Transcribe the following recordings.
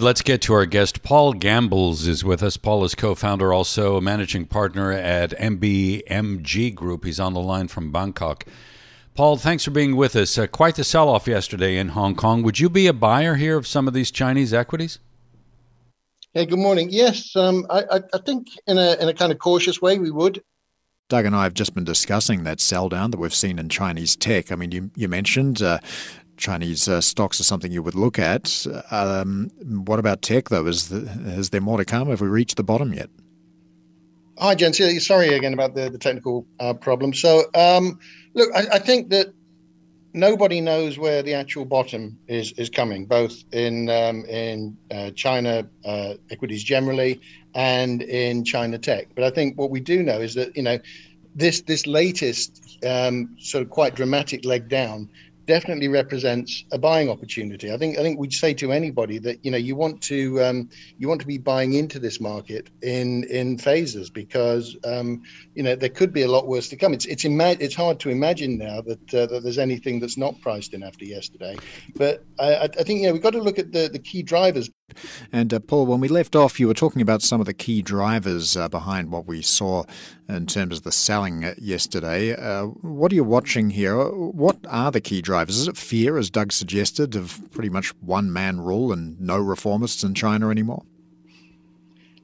Let's get to our guest. Paul Gambles is with us. Paul is co founder, also a managing partner at MBMG Group. He's on the line from Bangkok. Paul, thanks for being with us. Uh, quite the sell off yesterday in Hong Kong. Would you be a buyer here of some of these Chinese equities? Hey, good morning. Yes, um, I, I, think in a, in a kind of cautious way we would. Doug and I have just been discussing that sell down that we've seen in Chinese tech. I mean, you, you mentioned uh, Chinese uh, stocks are something you would look at. Um, what about tech, though? Is, the, is there more to come? Have we reached the bottom yet? Hi, Jen. Sorry again about the, the technical uh, problem. So, um, look, I, I, think that nobody knows where the actual bottom is is coming, both in um, in uh, China uh, equities generally and in China tech. But I think what we do know is that you know this this latest um, sort of quite dramatic leg down definitely represents a buying opportunity. I think I think we'd say to anybody that you know you want to um, you want to be buying into this market in in phases because um, you know there could be a lot worse to come. It's it's ima- it's hard to imagine now that uh, that there's anything that's not priced in after yesterday. But I, I think you know we've got to look at the the key drivers. And uh, Paul, when we left off, you were talking about some of the key drivers uh, behind what we saw in terms of the selling uh, yesterday. Uh, what are you watching here? What are the key drivers? Is it fear, as Doug suggested, of pretty much one man rule and no reformists in China anymore?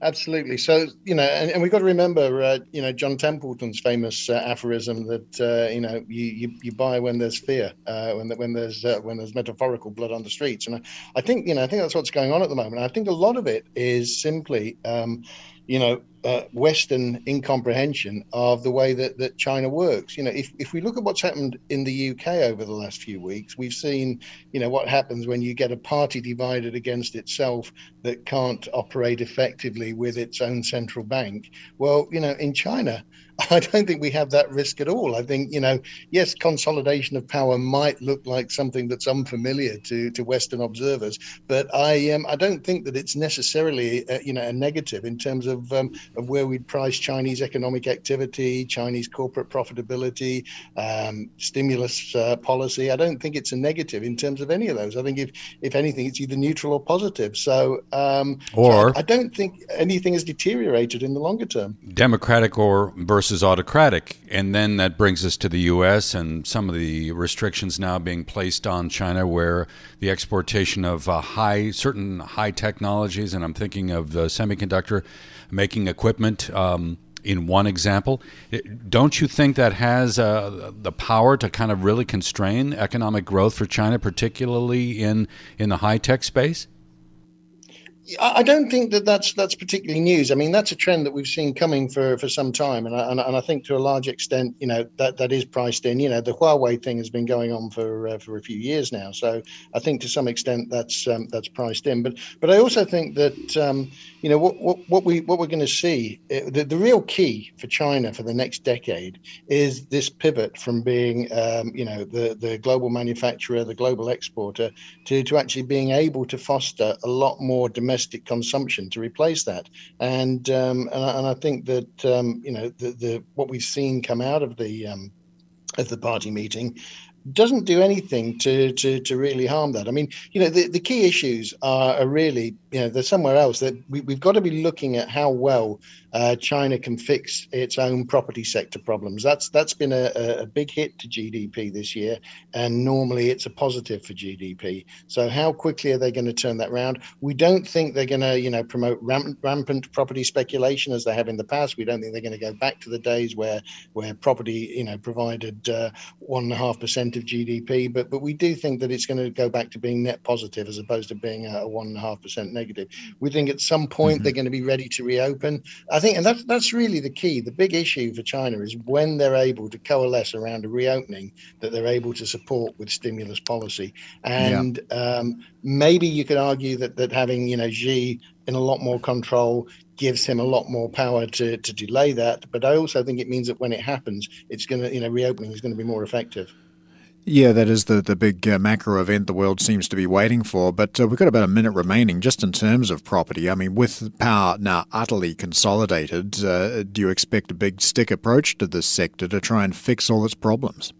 Absolutely. So you know, and, and we've got to remember, uh, you know, John Templeton's famous uh, aphorism that uh, you know you, you, you buy when there's fear, uh, when when there's uh, when there's metaphorical blood on the streets, and I, I, think you know I think that's what's going on at the moment. I think a lot of it is simply. Um, you know, uh, Western incomprehension of the way that, that China works. You know, if, if we look at what's happened in the UK over the last few weeks, we've seen, you know, what happens when you get a party divided against itself that can't operate effectively with its own central bank. Well, you know, in China, I don't think we have that risk at all. I think, you know, yes, consolidation of power might look like something that's unfamiliar to, to Western observers, but I um, I don't think that it's necessarily, uh, you know, a negative in terms of um, of where we'd price Chinese economic activity, Chinese corporate profitability, um, stimulus uh, policy. I don't think it's a negative in terms of any of those. I think if if anything, it's either neutral or positive. So, um, or so I, I don't think anything has deteriorated in the longer term. Democratic or versus versus autocratic. And then that brings us to the U.S. and some of the restrictions now being placed on China, where the exportation of uh, high, certain high technologies, and I'm thinking of the semiconductor making equipment. Um, in one example, don't you think that has uh, the power to kind of really constrain economic growth for China, particularly in in the high tech space? I don't think that that's that's particularly news. I mean, that's a trend that we've seen coming for, for some time, and I, and, I think to a large extent, you know, that, that is priced in. You know, the Huawei thing has been going on for uh, for a few years now, so I think to some extent that's um, that's priced in. But but I also think that um, you know what, what, what we what we're going to see uh, the, the real key for China for the next decade is this pivot from being um, you know the the global manufacturer, the global exporter, to to actually being able to foster a lot more domestic domestic consumption to replace that. And um, and, I, and, I, think that um, you know the, the what we've seen come out of the um, of the party meeting doesn't do anything to, to, to really harm that. I mean, you know, the, the key issues are, are really, you know, they're somewhere else. That we, we've got to be looking at how well uh, China can fix its own property sector problems. That's that's been a, a big hit to GDP this year, and normally it's a positive for GDP. So how quickly are they going to turn that around? We don't think they're going to, you know, promote rampant, rampant property speculation as they have in the past. We don't think they're going to go back to the days where where property, you know, provided uh, one and a half percent percent of GDP, but but we do think that it's going to go back to being net positive as opposed to being a one and a half percent negative. We think at some point mm-hmm. they're going to be ready to reopen. I think, and that's that's really the key. The big issue for China is when they're able to coalesce around a reopening that they're able to support with stimulus policy. And yeah. um, maybe you could argue that that having you know Xi in a lot more control gives him a lot more power to, to delay that. But I also think it means that when it happens, it's going to, you know, reopening is going to be more effective. Yeah, that is the, the big uh, macro event the world seems to be waiting for. But uh, we've got about a minute remaining just in terms of property. I mean, with power now utterly consolidated, uh, do you expect a big stick approach to this sector to try and fix all its problems?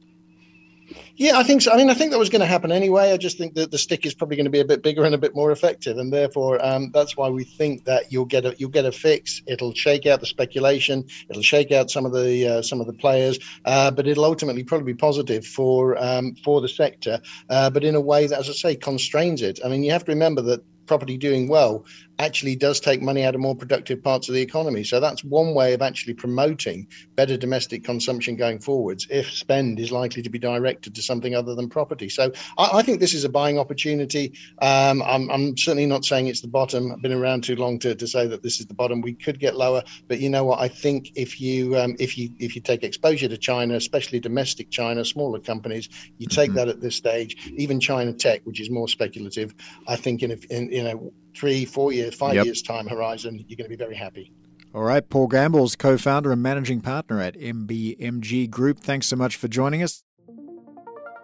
Yeah, I think so. I mean, I think that was going to happen anyway. I just think that the stick is probably going to be a bit bigger and a bit more effective, and therefore um, that's why we think that you'll get a you'll get a fix. It'll shake out the speculation. It'll shake out some of the uh, some of the players, uh, but it'll ultimately probably be positive for um, for the sector, uh, but in a way that, as I say, constrains it. I mean, you have to remember that property doing well actually does take money out of more productive parts of the economy. So that's one way of actually promoting better domestic consumption going forwards if spend is likely to be directed to something other than property. So I, I think this is a buying opportunity. Um, I'm, I'm, certainly not saying it's the bottom. I've been around too long to, to say that this is the bottom. We could get lower, but you know what? I think if you um, if you if you take exposure to China, especially domestic China, smaller companies, you take mm-hmm. that at this stage. Even China Tech, which is more speculative, I think in, in you know three, four years, five yep. years time horizon, you're going to be very happy. All right, Paul Gambles co-founder and managing partner at MBMG Group. Thanks so much for joining us.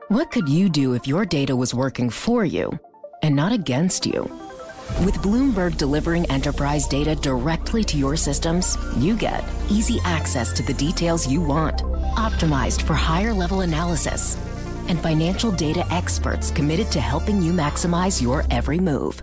What could you do if your data was working for you and not against you? With Bloomberg delivering enterprise data directly to your systems, you get easy access to the details you want, optimized for higher level analysis, and financial data experts committed to helping you maximize your every move.